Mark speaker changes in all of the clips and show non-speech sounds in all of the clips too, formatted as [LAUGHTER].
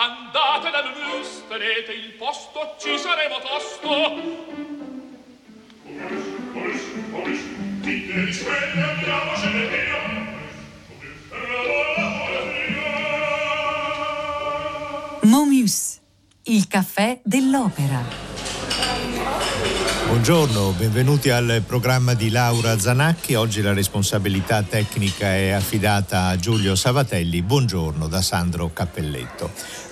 Speaker 1: Andate da Mus, tenete il posto, ci saremo tosto. Oris, oris, oris, dite di sveglia, andiamocene via.
Speaker 2: Momus, il caffè dell'opera.
Speaker 3: Buongiorno, benvenuti al programma di Laura Zanacchi. Oggi la responsabilità tecnica è affidata a Giulio Savatelli. Buongiorno da Sandro Cappelletto.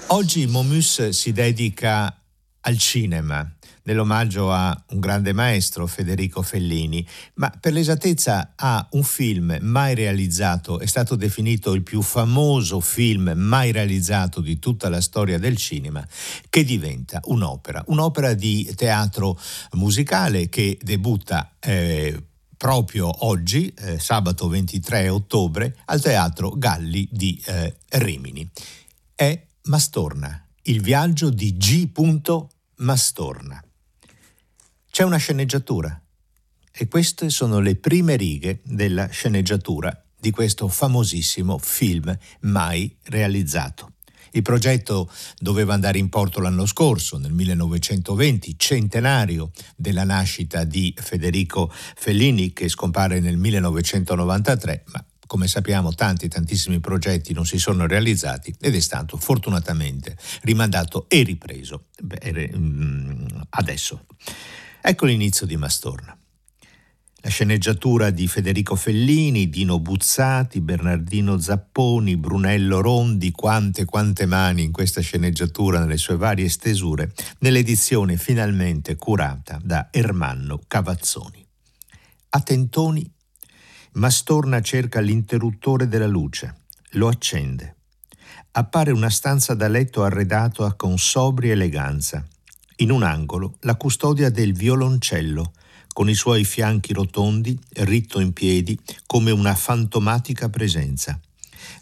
Speaker 3: Oggi Momus si dedica al cinema, nell'omaggio a un grande maestro, Federico Fellini, ma per l'esattezza ha un film mai realizzato, è stato definito il più famoso film mai realizzato di tutta la storia del cinema, che diventa un'opera, un'opera di teatro musicale che debutta eh, proprio oggi, eh, sabato 23 ottobre, al Teatro Galli di eh, Rimini. È Mastorna, il viaggio di G. Mastorna. C'è una sceneggiatura e queste sono le prime righe della sceneggiatura di questo famosissimo film mai realizzato. Il progetto doveva andare in porto l'anno scorso, nel 1920, centenario della nascita di Federico Fellini che scompare nel 1993, ma come sappiamo tanti tantissimi progetti non si sono realizzati ed è stato fortunatamente rimandato e ripreso mm, adesso. Ecco l'inizio di Mastorna. La sceneggiatura di Federico Fellini, Dino Buzzati, Bernardino Zapponi, Brunello Rondi, quante quante mani in questa sceneggiatura nelle sue varie stesure, nell'edizione finalmente curata da Ermanno Cavazzoni. A tentoni Mastorna cerca l'interruttore della luce, lo accende. Appare una stanza da letto arredata con sobria eleganza. In un angolo la custodia del violoncello, con i suoi fianchi rotondi, ritto in piedi, come una fantomatica presenza.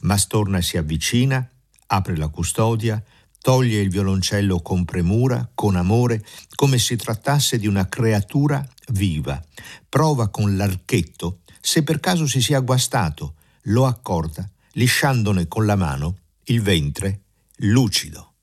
Speaker 3: Mastorna si avvicina, apre la custodia, toglie il violoncello con premura, con amore, come si trattasse di una creatura viva. Prova con l'archetto se per caso si sia guastato, lo accorda, lisciandone con la mano il ventre lucido.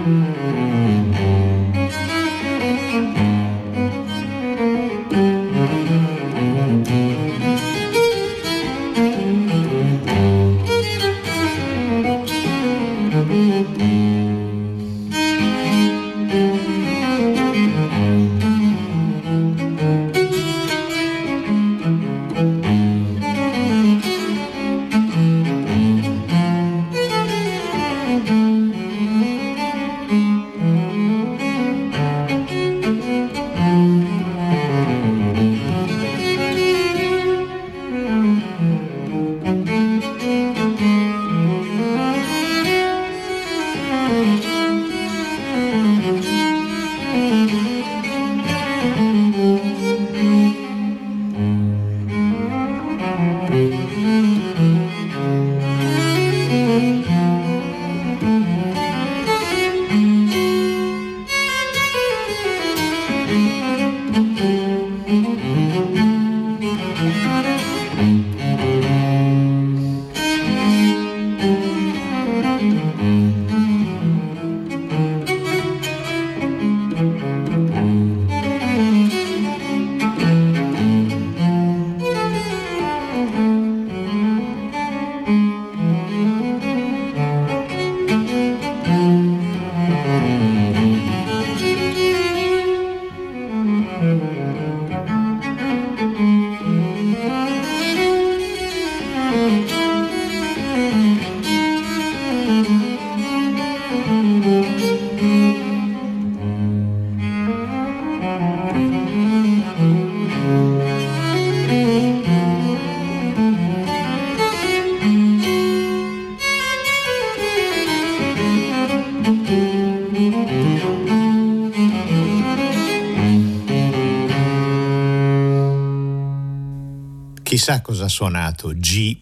Speaker 3: Mm-hmm. Mm-hmm. Chissà cosa ha suonato G.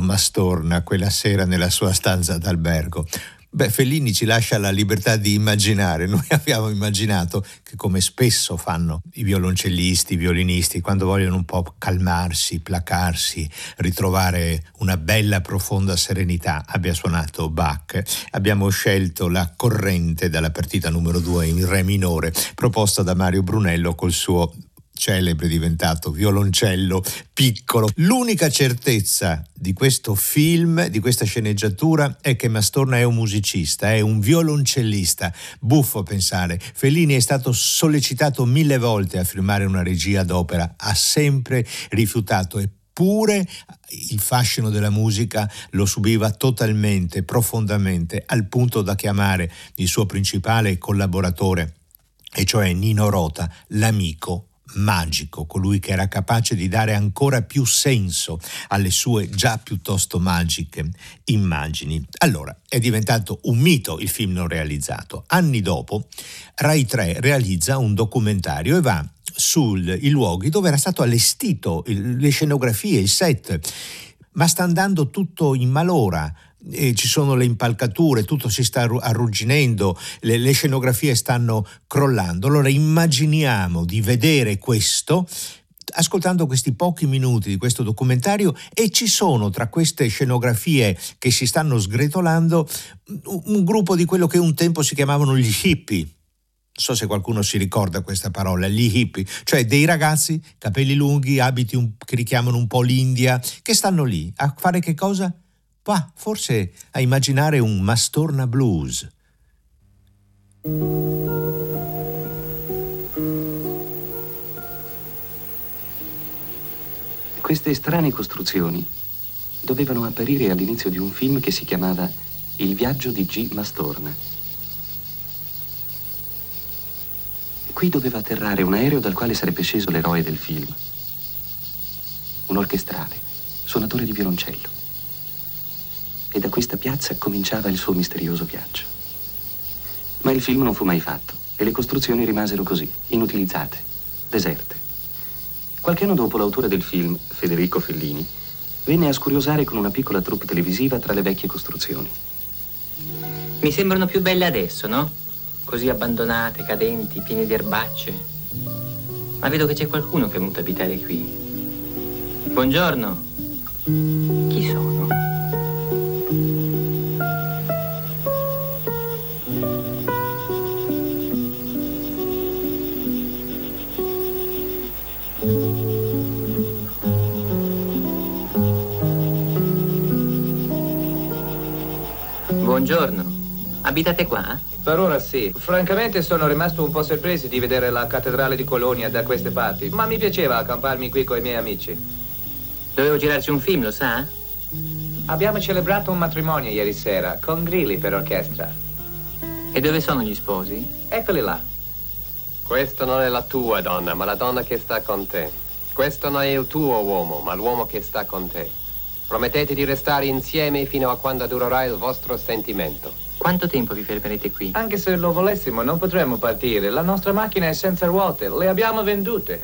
Speaker 3: Mastorna quella sera nella sua stanza d'albergo. Beh, Fellini ci lascia la libertà di immaginare. Noi [LAUGHS] abbiamo immaginato che, come spesso fanno i violoncellisti, i violinisti, quando vogliono un po' calmarsi, placarsi, ritrovare una bella profonda serenità, abbia suonato Bach. Abbiamo scelto la corrente dalla partita numero 2 in Re minore, proposta da Mario Brunello col suo celebre diventato violoncello piccolo. L'unica certezza di questo film, di questa sceneggiatura, è che Mastorna è un musicista, è un violoncellista. Buffo pensare. Fellini è stato sollecitato mille volte a firmare una regia d'opera, ha sempre rifiutato eppure il fascino della musica lo subiva totalmente, profondamente, al punto da chiamare il suo principale collaboratore, e cioè Nino Rota, l'amico magico, colui che era capace di dare ancora più senso alle sue già piuttosto magiche immagini. Allora, è diventato un mito il film non realizzato. Anni dopo, Rai 3 realizza un documentario e va sui luoghi dove era stato allestito, le scenografie, il set, ma sta andando tutto in malora e ci sono le impalcature, tutto si sta arrugginendo, le, le scenografie stanno crollando. Allora immaginiamo di vedere questo ascoltando questi pochi minuti di questo documentario e ci sono tra queste scenografie che si stanno sgretolando un gruppo di quello che un tempo si chiamavano gli hippie. Non so se qualcuno si ricorda questa parola, gli hippie, cioè dei ragazzi, capelli lunghi, abiti un, che richiamano un po' l'India, che stanno lì a fare che cosa? Va, forse a immaginare un Mastorna Blues.
Speaker 4: Queste strane costruzioni dovevano apparire all'inizio di un film che si chiamava Il viaggio di G. Mastorna. Qui doveva atterrare un aereo dal quale sarebbe sceso l'eroe del film. Un orchestrale, suonatore di violoncello e da questa piazza cominciava il suo misterioso viaggio. Ma il film non fu mai fatto e le costruzioni rimasero così, inutilizzate, deserte. Qualche anno dopo l'autore del film, Federico Fellini, venne a scuriosare con una piccola troupe televisiva tra le vecchie costruzioni.
Speaker 5: Mi sembrano più belle adesso, no? Così abbandonate, cadenti, piene di erbacce. Ma vedo che c'è qualcuno che è venuto abitare qui. Buongiorno. Chi sono? Buongiorno. Abitate qua?
Speaker 6: Per ora sì. Francamente sono rimasto un po' sorpreso di vedere la cattedrale di Colonia da queste parti, ma mi piaceva accamparmi qui con i miei amici.
Speaker 5: Dovevo girarci un film, lo sa?
Speaker 6: Abbiamo celebrato un matrimonio ieri sera, con grilli per orchestra.
Speaker 5: E dove sono gli sposi?
Speaker 6: Eccoli là.
Speaker 7: Questa non è la tua donna, ma la donna che sta con te. Questo non è il tuo uomo, ma l'uomo che sta con te. Promettete di restare insieme fino a quando durerà il vostro sentimento.
Speaker 5: Quanto tempo vi fermerete qui?
Speaker 6: Anche se lo volessimo, non potremmo partire. La nostra macchina è senza ruote. Le abbiamo vendute.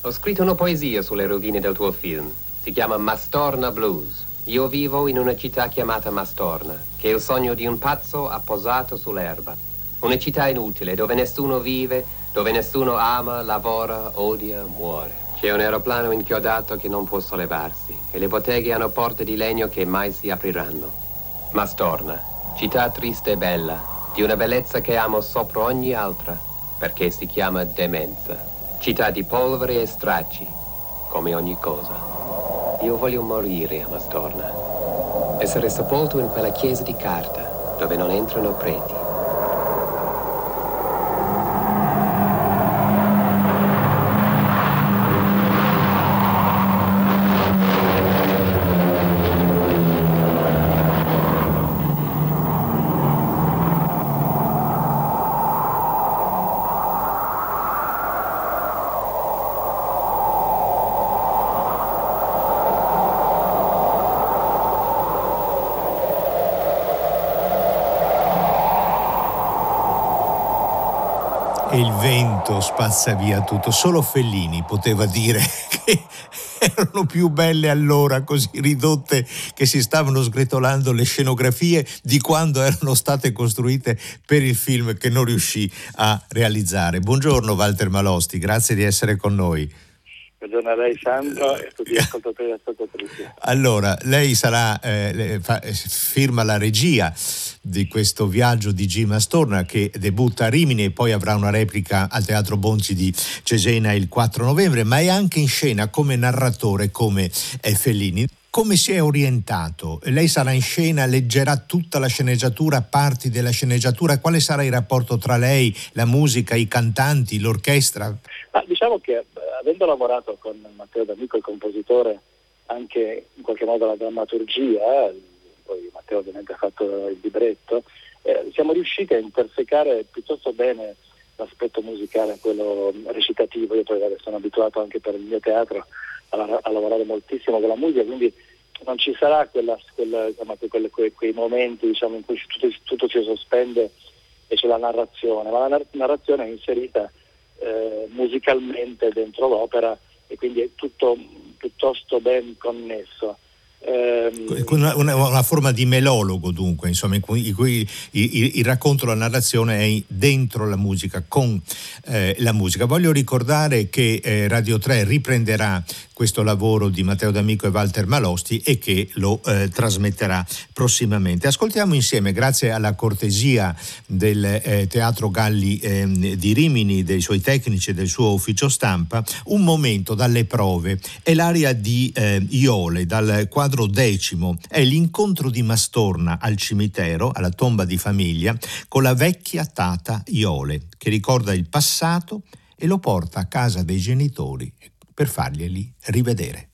Speaker 7: Ho scritto una poesia sulle rovine del tuo film. Si chiama Mastorna Blues. Io vivo in una città chiamata Mastorna, che è il sogno di un pazzo apposato sull'erba. Una città inutile, dove nessuno vive, dove nessuno ama, lavora, odia, muore. C'è un aeroplano inchiodato che non può sollevarsi e le botteghe hanno porte di legno che mai si apriranno. Ma storna, città triste e bella, di una bellezza che amo sopra ogni altra, perché si chiama demenza. Città di polvere e stracci, come ogni cosa. Io voglio morire a Mastorna. Essere sepolto in quella chiesa di carta, dove non entrano preti.
Speaker 3: Il vento spazza via tutto. Solo Fellini poteva dire [LAUGHS] che erano più belle allora, così ridotte che si stavano sgretolando le scenografie di quando erano state costruite per il film che non riuscì a realizzare. Buongiorno Walter Malosti, grazie di essere con noi.
Speaker 8: Buongiorno a lei Sandro e a tutti gli ascoltatori e ascoltatrici.
Speaker 3: Allora, lei sarà, eh, fa, firma la regia di questo viaggio di Gima Storna che debutta a Rimini e poi avrà una replica al Teatro Bonzi di Cesena il 4 novembre, ma è anche in scena come narratore, come eh, Fellini. Come si è orientato? Lei sarà in scena, leggerà tutta la sceneggiatura, parti della sceneggiatura. Quale sarà il rapporto tra lei, la musica, i cantanti, l'orchestra?
Speaker 8: Ma diciamo che eh, avendo lavorato con Matteo D'Amico, il compositore, anche in qualche modo la drammaturgia, eh, poi Matteo ovviamente ha fatto il libretto, eh, siamo riusciti a intersecare piuttosto bene l'aspetto musicale, quello recitativo. Io poi sono abituato anche per il mio teatro a, a lavorare moltissimo con la musica, quindi non ci sarà quella, quella, insomma, quelle, quei, quei, momenti diciamo, in cui tutto, tutto, si sospende e c'è la narrazione, ma la narrazione è inserita eh, musicalmente dentro l'opera e quindi è tutto piuttosto ben connesso.
Speaker 3: Ehm, una, una, una, forma di melologo dunque, insomma, in cui, in cui il, il, racconto, la narrazione è dentro la musica, con eh, la musica. Voglio ricordare che eh, Radio 3 riprenderà questo lavoro di Matteo D'Amico e Walter Malosti e che lo eh, trasmetterà prossimamente. Ascoltiamo insieme, grazie alla cortesia del eh, Teatro Galli ehm, di Rimini, dei suoi tecnici e del suo ufficio stampa, un momento dalle prove. È l'aria di eh, Iole, dal quadro decimo. È l'incontro di Mastorna al cimitero, alla tomba di famiglia, con la vecchia tata Iole, che ricorda il passato e lo porta a casa dei genitori per farglieli rivedere.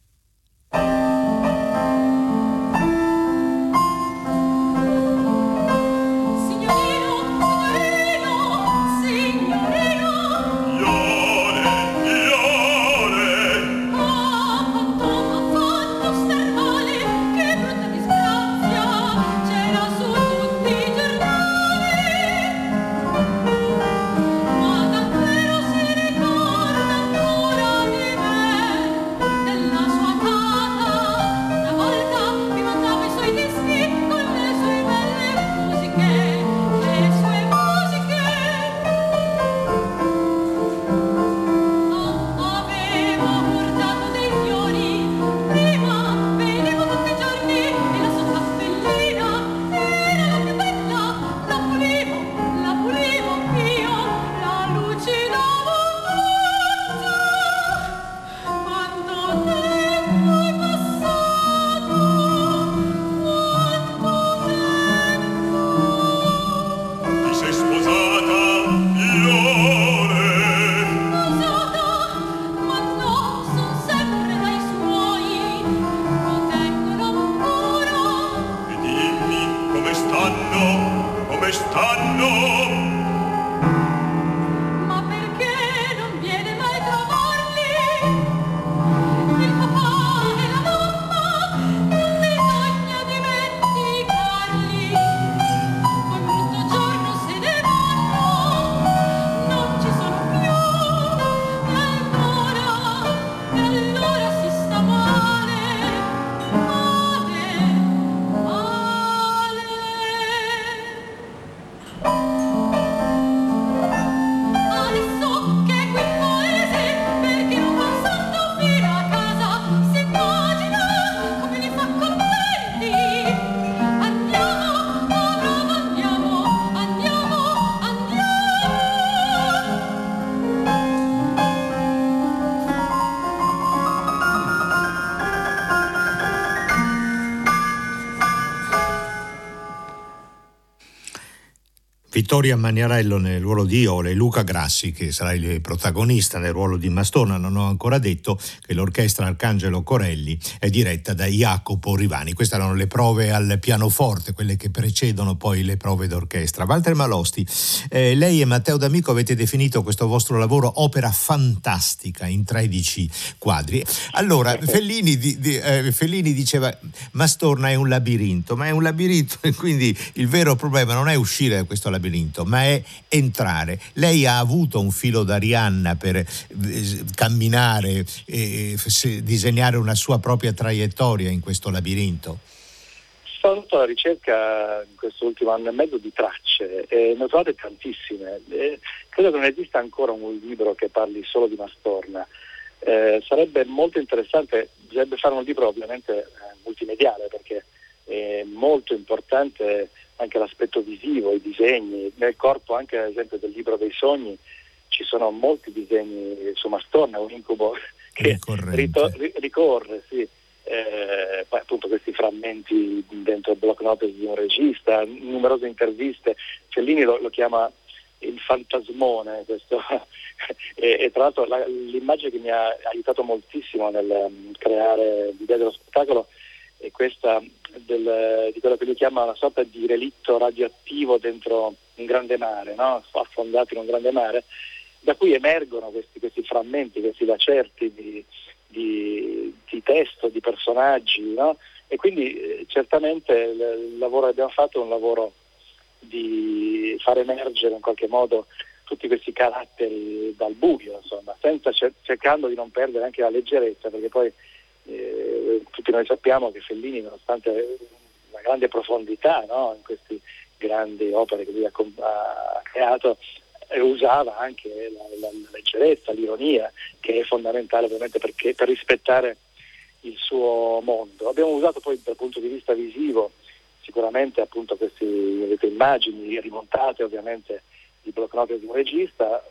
Speaker 3: Vittoria Maniarello nel ruolo di Iole e Luca Grassi che sarà il protagonista nel ruolo di Mastona. Non ho ancora detto che l'orchestra Arcangelo Corelli è diretta da Jacopo Rivani. Queste erano le prove al pianoforte, quelle che precedono poi le prove d'orchestra. Walter Malosti, eh, lei e Matteo D'Amico avete definito questo vostro lavoro opera fantastica in 13 quadri. Allora, [LAUGHS] Fellini, di, di, eh, Fellini diceva Mastorna è un labirinto, ma è un labirinto [LAUGHS] e quindi il vero problema non è uscire da questo labirinto labirinto, ma è entrare. Lei ha avuto un filo d'Arianna per eh, camminare e disegnare una sua propria traiettoria in questo labirinto?
Speaker 8: Sono alla ricerca in questo ultimo anno e mezzo di tracce e ne ho trovate tantissime. E credo che non esista ancora un libro che parli solo di Mastorna. Eh, sarebbe molto interessante, bisognerebbe fare un libro ovviamente eh, multimediale perché è molto importante anche l'aspetto visivo, i disegni. Nel corpo anche ad esempio del libro dei sogni ci sono molti disegni su Mastorna, un incubo [LAUGHS] che rito- ricorre, sì. eh, poi appunto questi frammenti dentro il block notice di un regista, numerose interviste, Fellini lo, lo chiama il fantasmone questo. [LAUGHS] e, e, tra l'altro la, l'immagine che mi ha aiutato moltissimo nel um, creare l'idea dello spettacolo è questa del, di quello che lui chiama una sorta di relitto radioattivo dentro un grande mare, no? affondato in un grande mare, da cui emergono questi, questi frammenti, questi lacerti di, di, di testo, di personaggi, no? e quindi eh, certamente il, lavoro che abbiamo fatto è un lavoro di far emergere in qualche modo tutti questi caratteri dal buio, insomma, senza, cercando di non perdere anche la leggerezza, perché poi tutti noi sappiamo che Fellini, nonostante la grande profondità no, in queste grandi opere che lui ha, ha creato, eh, usava anche la, la, la, leggerezza, l'ironia, che è fondamentale ovviamente perché, per rispettare il suo mondo. Abbiamo usato poi dal punto di vista visivo sicuramente appunto queste immagini rimontate ovviamente di block note di un regista,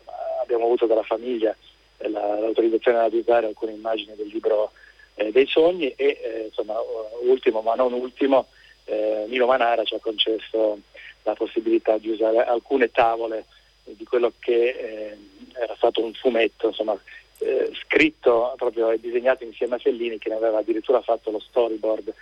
Speaker 8: abbiamo avuto dalla famiglia eh, la, l'autorizzazione ad usare alcune immagini del libro eh, dei sogni e eh, insomma ultimo ma non ultimo eh, Nino Manara ci ha concesso la possibilità di usare alcune tavole di quello che eh, era stato un fumetto insomma, eh, scritto proprio e disegnato insieme a Fellini che ne aveva addirittura fatto lo storyboard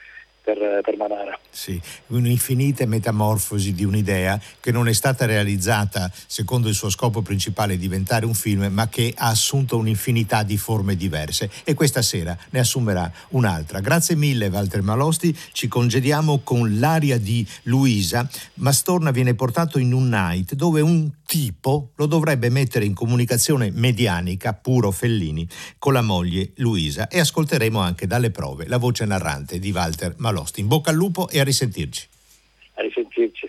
Speaker 8: per, per Manara.
Speaker 3: Sì, un'infinita metamorfosi di un'idea che non è stata realizzata secondo il suo scopo principale diventare un film, ma che ha assunto un'infinità di forme diverse e questa sera ne assumerà un'altra. Grazie mille Walter Malosti, ci congediamo con l'aria di Luisa. Mastorna viene portato in un night dove un tipo lo dovrebbe mettere in comunicazione medianica, puro Fellini, con la moglie Luisa e ascolteremo anche dalle prove la voce narrante di Walter Malosti. In bocca al lupo e a risentirci.
Speaker 8: A risentirci.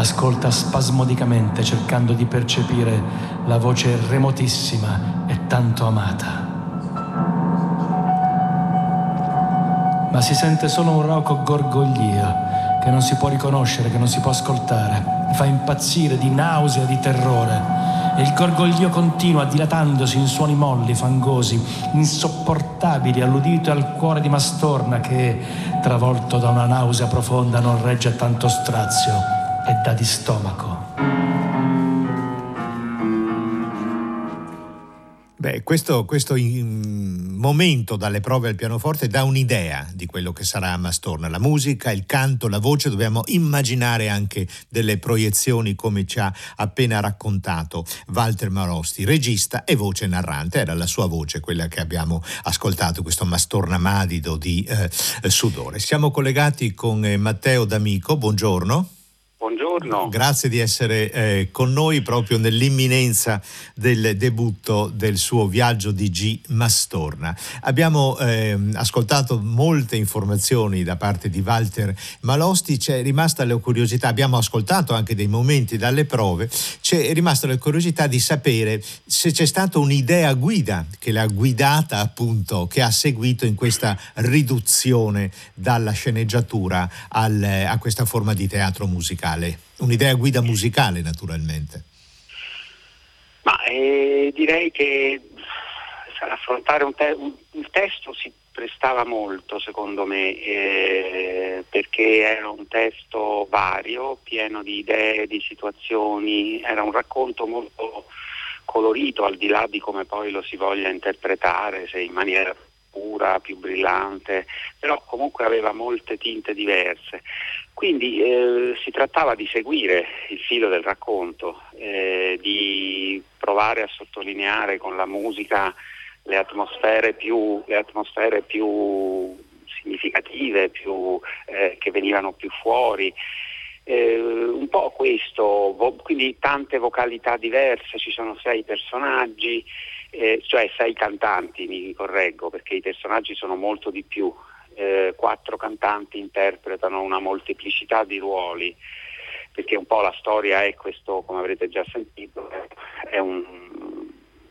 Speaker 9: Ascolta spasmodicamente cercando di percepire la voce remotissima e tanto amata. Ma si sente solo un rauco gorgoglio che non si può riconoscere, che non si può ascoltare. Fa impazzire di nausea, di terrore. E il gorgoglio continua dilatandosi in suoni molli, fangosi, insopportabili, all'udito al cuore di Mastorna che, travolto da una nausea profonda, non regge tanto strazio dà di stomaco.
Speaker 3: Beh, questo, questo momento dalle prove al pianoforte dà un'idea di quello che sarà Mastorna. La musica, il canto, la voce, dobbiamo immaginare anche delle proiezioni come ci ha appena raccontato Walter Marosti, regista e voce narrante. Era la sua voce quella che abbiamo ascoltato, questo Mastorna Madido di eh, Sudore. Siamo collegati con eh, Matteo D'Amico, buongiorno.
Speaker 10: Buongiorno.
Speaker 3: Grazie di essere eh, con noi proprio nell'imminenza del debutto del suo viaggio di G Mastorna. Abbiamo eh, ascoltato molte informazioni da parte di Walter Malosti, c'è rimasta la curiosità, abbiamo ascoltato anche dei momenti dalle prove, c'è rimasta la curiosità di sapere se c'è stata un'idea guida che l'ha guidata appunto, che ha seguito in questa riduzione dalla sceneggiatura al, a questa forma di teatro musicale musicale, un'idea guida musicale naturalmente.
Speaker 10: Ma eh, direi che affrontare un, te- un, testo si prestava molto secondo me eh, perché era un testo vario, pieno di idee, di situazioni, era un racconto molto colorito al di là di come poi lo si voglia interpretare, se in maniera pura, più brillante, però comunque aveva molte tinte diverse. Quindi eh, si trattava di seguire il filo del racconto, eh, di provare a sottolineare con la musica le atmosfere più, le atmosfere più significative, più, eh, che venivano più fuori. Eh, un po' questo, vo- quindi tante vocalità diverse, ci sono sei personaggi, eh, cioè sei cantanti, mi correggo, perché i personaggi sono molto di più. Eh, quattro cantanti interpretano una molteplicità di ruoli, perché un po' la storia è questo, come avrete già sentito, è un,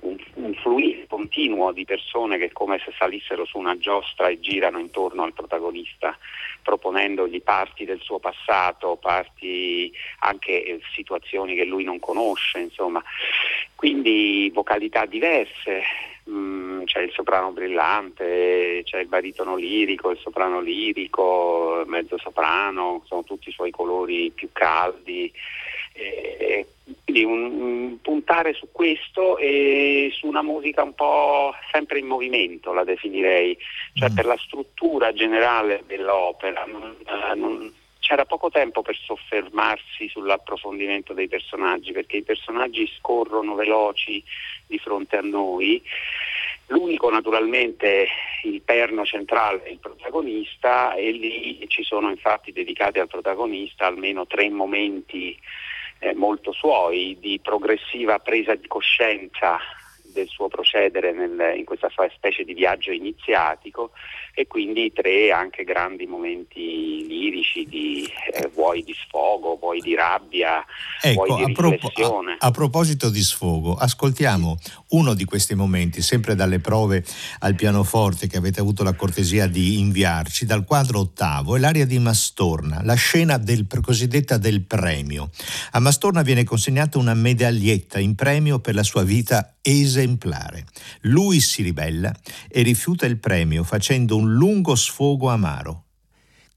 Speaker 10: un, un fluire continuo di persone che come se salissero su una giostra e girano intorno al protagonista, proponendogli parti del suo passato, parti anche eh, situazioni che lui non conosce, insomma. Quindi vocalità diverse, mm, c'è il soprano brillante, c'è il baritono lirico, il soprano lirico, mezzo soprano, sono tutti i suoi colori più caldi. Quindi un, un, puntare su questo e su una musica un po' sempre in movimento, la definirei, cioè mm. per la struttura generale dell'opera. Non, eh, non, c'era poco tempo per soffermarsi sull'approfondimento dei personaggi, perché i personaggi scorrono veloci di fronte a noi. L'unico naturalmente il perno centrale è il protagonista e lì ci sono infatti dedicati al protagonista almeno tre momenti eh, molto suoi di progressiva presa di coscienza del suo procedere nel, in questa specie di viaggio iniziatico e quindi tre anche grandi momenti lirici di, eh, vuoi di sfogo, vuoi di rabbia,
Speaker 3: ecco,
Speaker 10: vuoi di riflessione.
Speaker 3: A, a, a, proposito di sfogo, ascoltiamo uno di questi momenti, sempre dalle prove al pianoforte che avete avuto la cortesia di inviarci, dal quadro ottavo, è l'aria di Mastorna, la scena del, cosiddetta del premio. A Mastorna viene consegnata una medaglietta in premio per la sua vita esemplare. Lui si ribella e rifiuta il premio facendo un lungo sfogo amaro.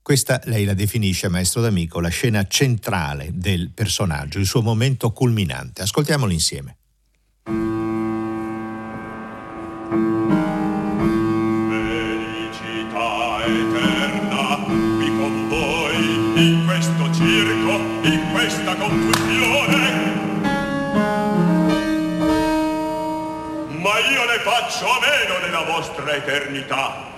Speaker 3: Questa lei la definisce, maestro d'amico, la scena centrale del personaggio, il suo momento culminante. Ascoltiamolo insieme.
Speaker 1: Felicità eterna, qui con voi, in questo circo, in questa confusione. Ne faccio a meno della vostra eternità.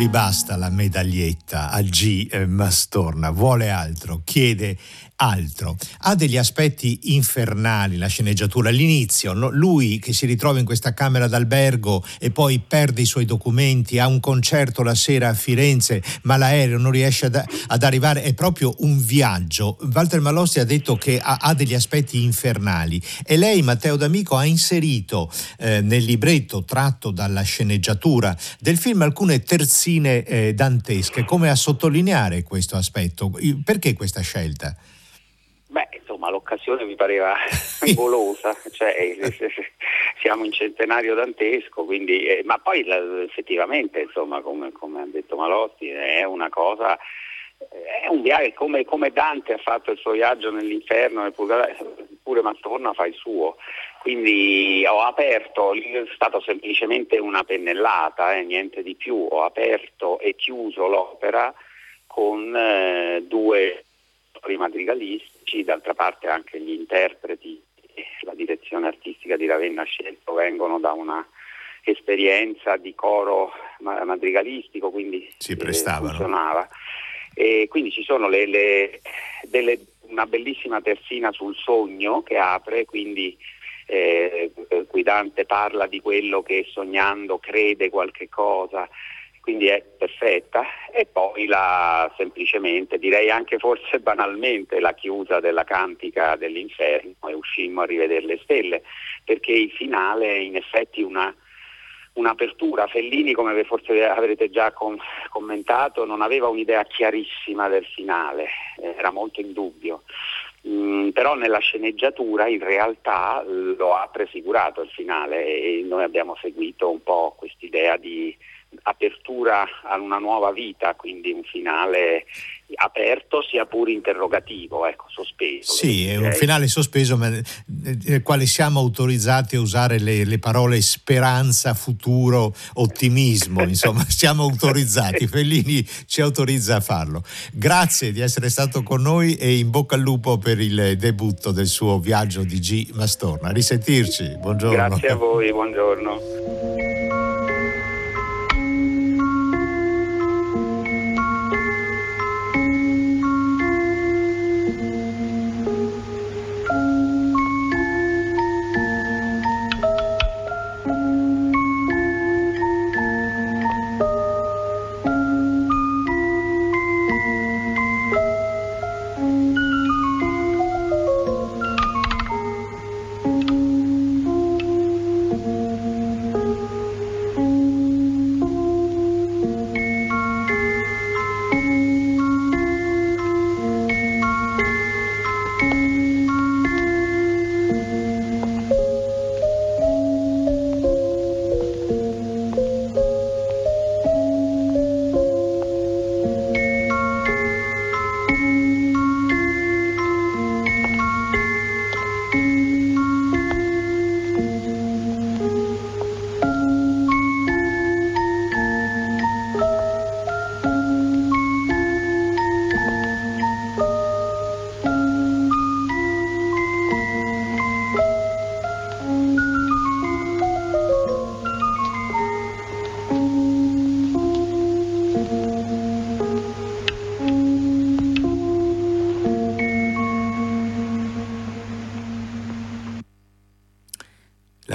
Speaker 3: Gli basta la medaglietta a G eh, Mastorna, vuole altro, chiede altro. Ha degli aspetti infernali la sceneggiatura. All'inizio, no? lui che si ritrova in questa camera d'albergo e poi perde i suoi documenti, ha un concerto la sera a Firenze, ma l'aereo non riesce ad, ad arrivare, è proprio un viaggio. Walter Malossi ha detto che ha, ha, degli aspetti infernali e lei, Matteo D'Amico, ha inserito eh, nel libretto tratto dalla sceneggiatura del film alcune terzine eh, dantesche, come a sottolineare questo aspetto. Perché questa scelta?
Speaker 10: Beh, insomma, l'occasione mi pareva [LAUGHS] golosa, cioè, eh, [LAUGHS] siamo in centenario dantesco, quindi, eh, ma poi effettivamente, insomma, come, come ha detto Malotti, è una cosa è un viaggio come, come, Dante ha fatto il suo viaggio nell'inferno nel pure Mastorna fa il suo. Quindi ho aperto è stato semplicemente una pennellata eh, niente di più. Ho aperto e chiuso l'opera con eh, due madrigalistici, d'altra parte anche gli interpreti e la direzione artistica di Ravenna scelto vengono da una esperienza di coro madrigalistico, quindi
Speaker 3: si prestavano.
Speaker 10: funzionava. E quindi ci sono le, le, delle, una bellissima terzina sul sogno che apre, quindi eh, cui Dante parla di quello che sognando crede qualche cosa, quindi è perfetta. E poi la, semplicemente, direi anche forse [LAUGHS] banalmente, la chiusa della cantica dell'inferno e uscimmo a rivedere le stelle, perché il finale è in effetti una un'apertura. Fellini, come forse avrete già com- commentato, non aveva un'idea chiarissima del finale, era molto in dubbio. Mm, però nella sceneggiatura in realtà lo ha prefigurato il finale e noi abbiamo seguito un po' quest'idea di apertura a una nuova vita, quindi un finale aperto sia pure interrogativo, ecco, sospeso.
Speaker 3: Sì, è un finale sospeso ma nel eh, quale siamo autorizzati a usare le, le parole speranza, futuro, ottimismo, insomma [LAUGHS] siamo autorizzati, Fellini ci autorizza a farlo. Grazie di essere stato con noi e in bocca al lupo per il debutto del suo viaggio di G Mastorna. Risentirci, buongiorno.
Speaker 10: Grazie a voi, buongiorno.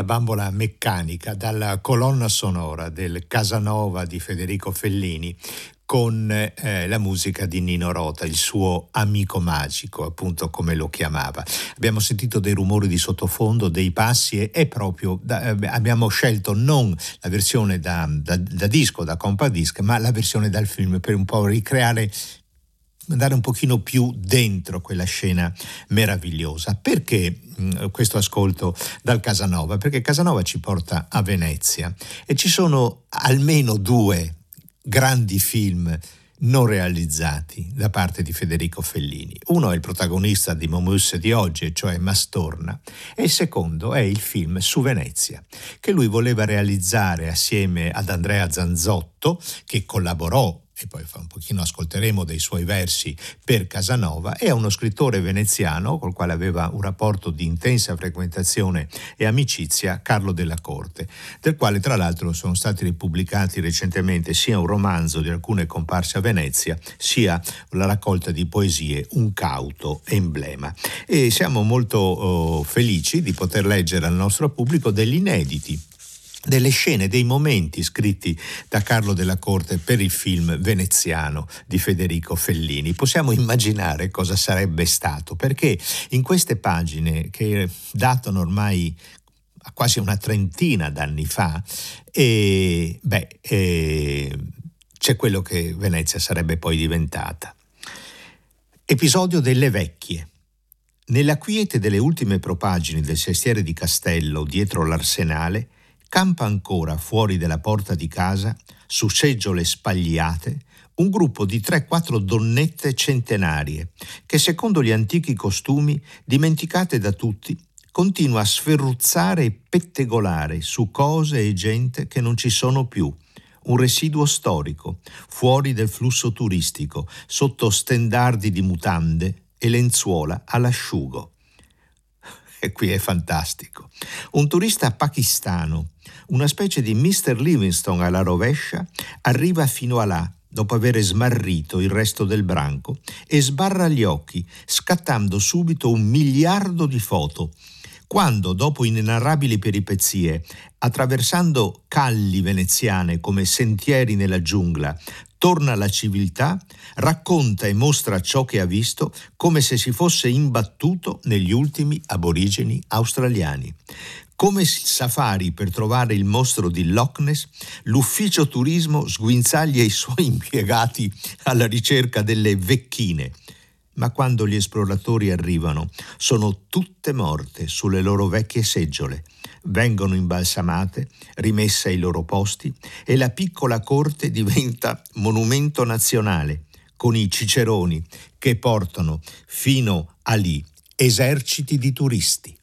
Speaker 3: Bambola meccanica dalla colonna sonora del Casanova di Federico Fellini con eh, la musica di Nino Rota, il suo amico magico, appunto come lo chiamava. Abbiamo sentito dei rumori di sottofondo, dei passi e, proprio da, eh, abbiamo scelto non la versione da, da, da disco, da compadisc, ma la versione dal film per un po' ricreare andare un pochino più dentro quella scena meravigliosa. Perché mh, mm, questo ascolto dal Casanova? Perché Casanova ci porta a Venezia e ci sono almeno due grandi film non realizzati da parte di Federico Fellini. Uno è il protagonista di Momus di oggi, cioè Mastorna, e il secondo è il film su Venezia, che lui voleva realizzare assieme ad Andrea Zanzotto, che collaborò e poi fra un pochino ascolteremo dei suoi versi per Casanova, è uno scrittore veneziano col quale aveva un rapporto di intensa frequentazione e amicizia, Carlo della Corte, del quale tra l'altro sono stati ripubblicati recentemente sia un romanzo di alcune comparse a Venezia, sia la raccolta di poesie Un cauto emblema. E siamo molto oh, felici di poter leggere al nostro pubblico degli inediti delle scene, dei momenti scritti da Carlo della Corte per il film veneziano di Federico Fellini. Possiamo immaginare cosa sarebbe stato, perché in queste pagine che datano ormai a quasi una trentina d'anni fa, e, beh, e, c'è quello che Venezia sarebbe poi diventata. Episodio delle vecchie. Nella quiete delle ultime propagini del sestiere di Castello, dietro l'arsenale, campa ancora fuori della porta di casa, su seggiole spagliate, un gruppo di 3-4 donnette centenarie che, secondo gli antichi costumi, dimenticate da tutti, continua a sferruzzare e pettegolare su cose e gente che non ci sono più. Un residuo storico, fuori del flusso turistico, sotto stendardi di mutande e lenzuola all'asciugo. E qui è fantastico. Un turista pakistano, una specie di Mr. Livingstone alla rovescia, arriva fino a là, dopo aver smarrito il resto del branco, e sbarra gli occhi, scattando subito un miliardo di foto. Quando, dopo inenarrabili peripezie, attraversando calli veneziane come sentieri nella giungla, torna alla civiltà, racconta e mostra ciò che ha visto come se si fosse imbattuto negli ultimi aborigeni australiani. Come il safari per trovare il mostro di Loch Ness, l'ufficio turismo sguinzaglia i suoi [LAUGHS] impiegati alla ricerca delle vecchine. Ma quando gli esploratori arrivano, sono tutte morte sulle loro vecchie seggiole vengono imbalsamate, rimesse ai loro posti e la piccola corte diventa monumento nazionale, con i ciceroni che portano fino a lì eserciti di turisti.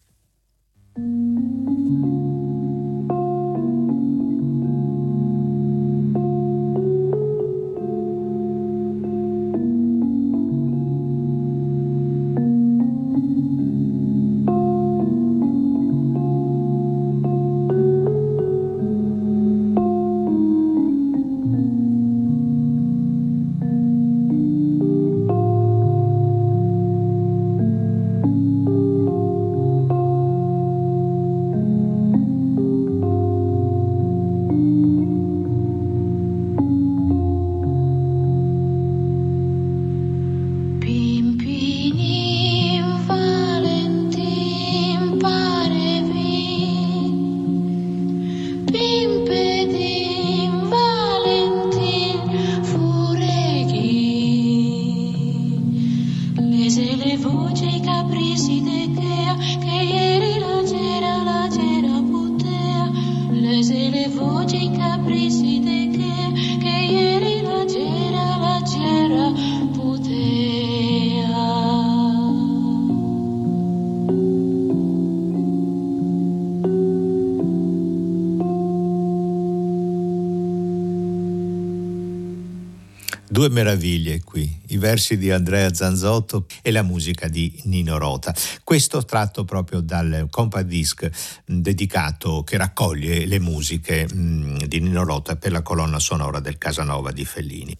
Speaker 3: Due meraviglie qui, i versi di Andrea Zanzotto e la musica di Nino Rota. Questo tratto proprio dal compact disc dedicato che raccoglie le musiche di Nino Rota per la colonna sonora del Casanova di Fellini.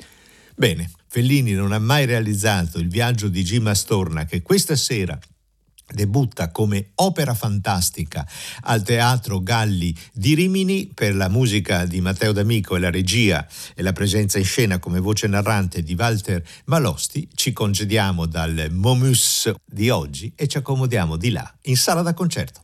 Speaker 3: Bene, Fellini non ha mai realizzato il viaggio di G. Mastorna che questa sera debutta come opera fantastica al Teatro Galli di Rimini per la musica di Matteo D'Amico e la regia e la presenza in scena come voce narrante di Walter Malosti, ci congediamo dal Momus di oggi e ci accomodiamo di là in sala da concerto.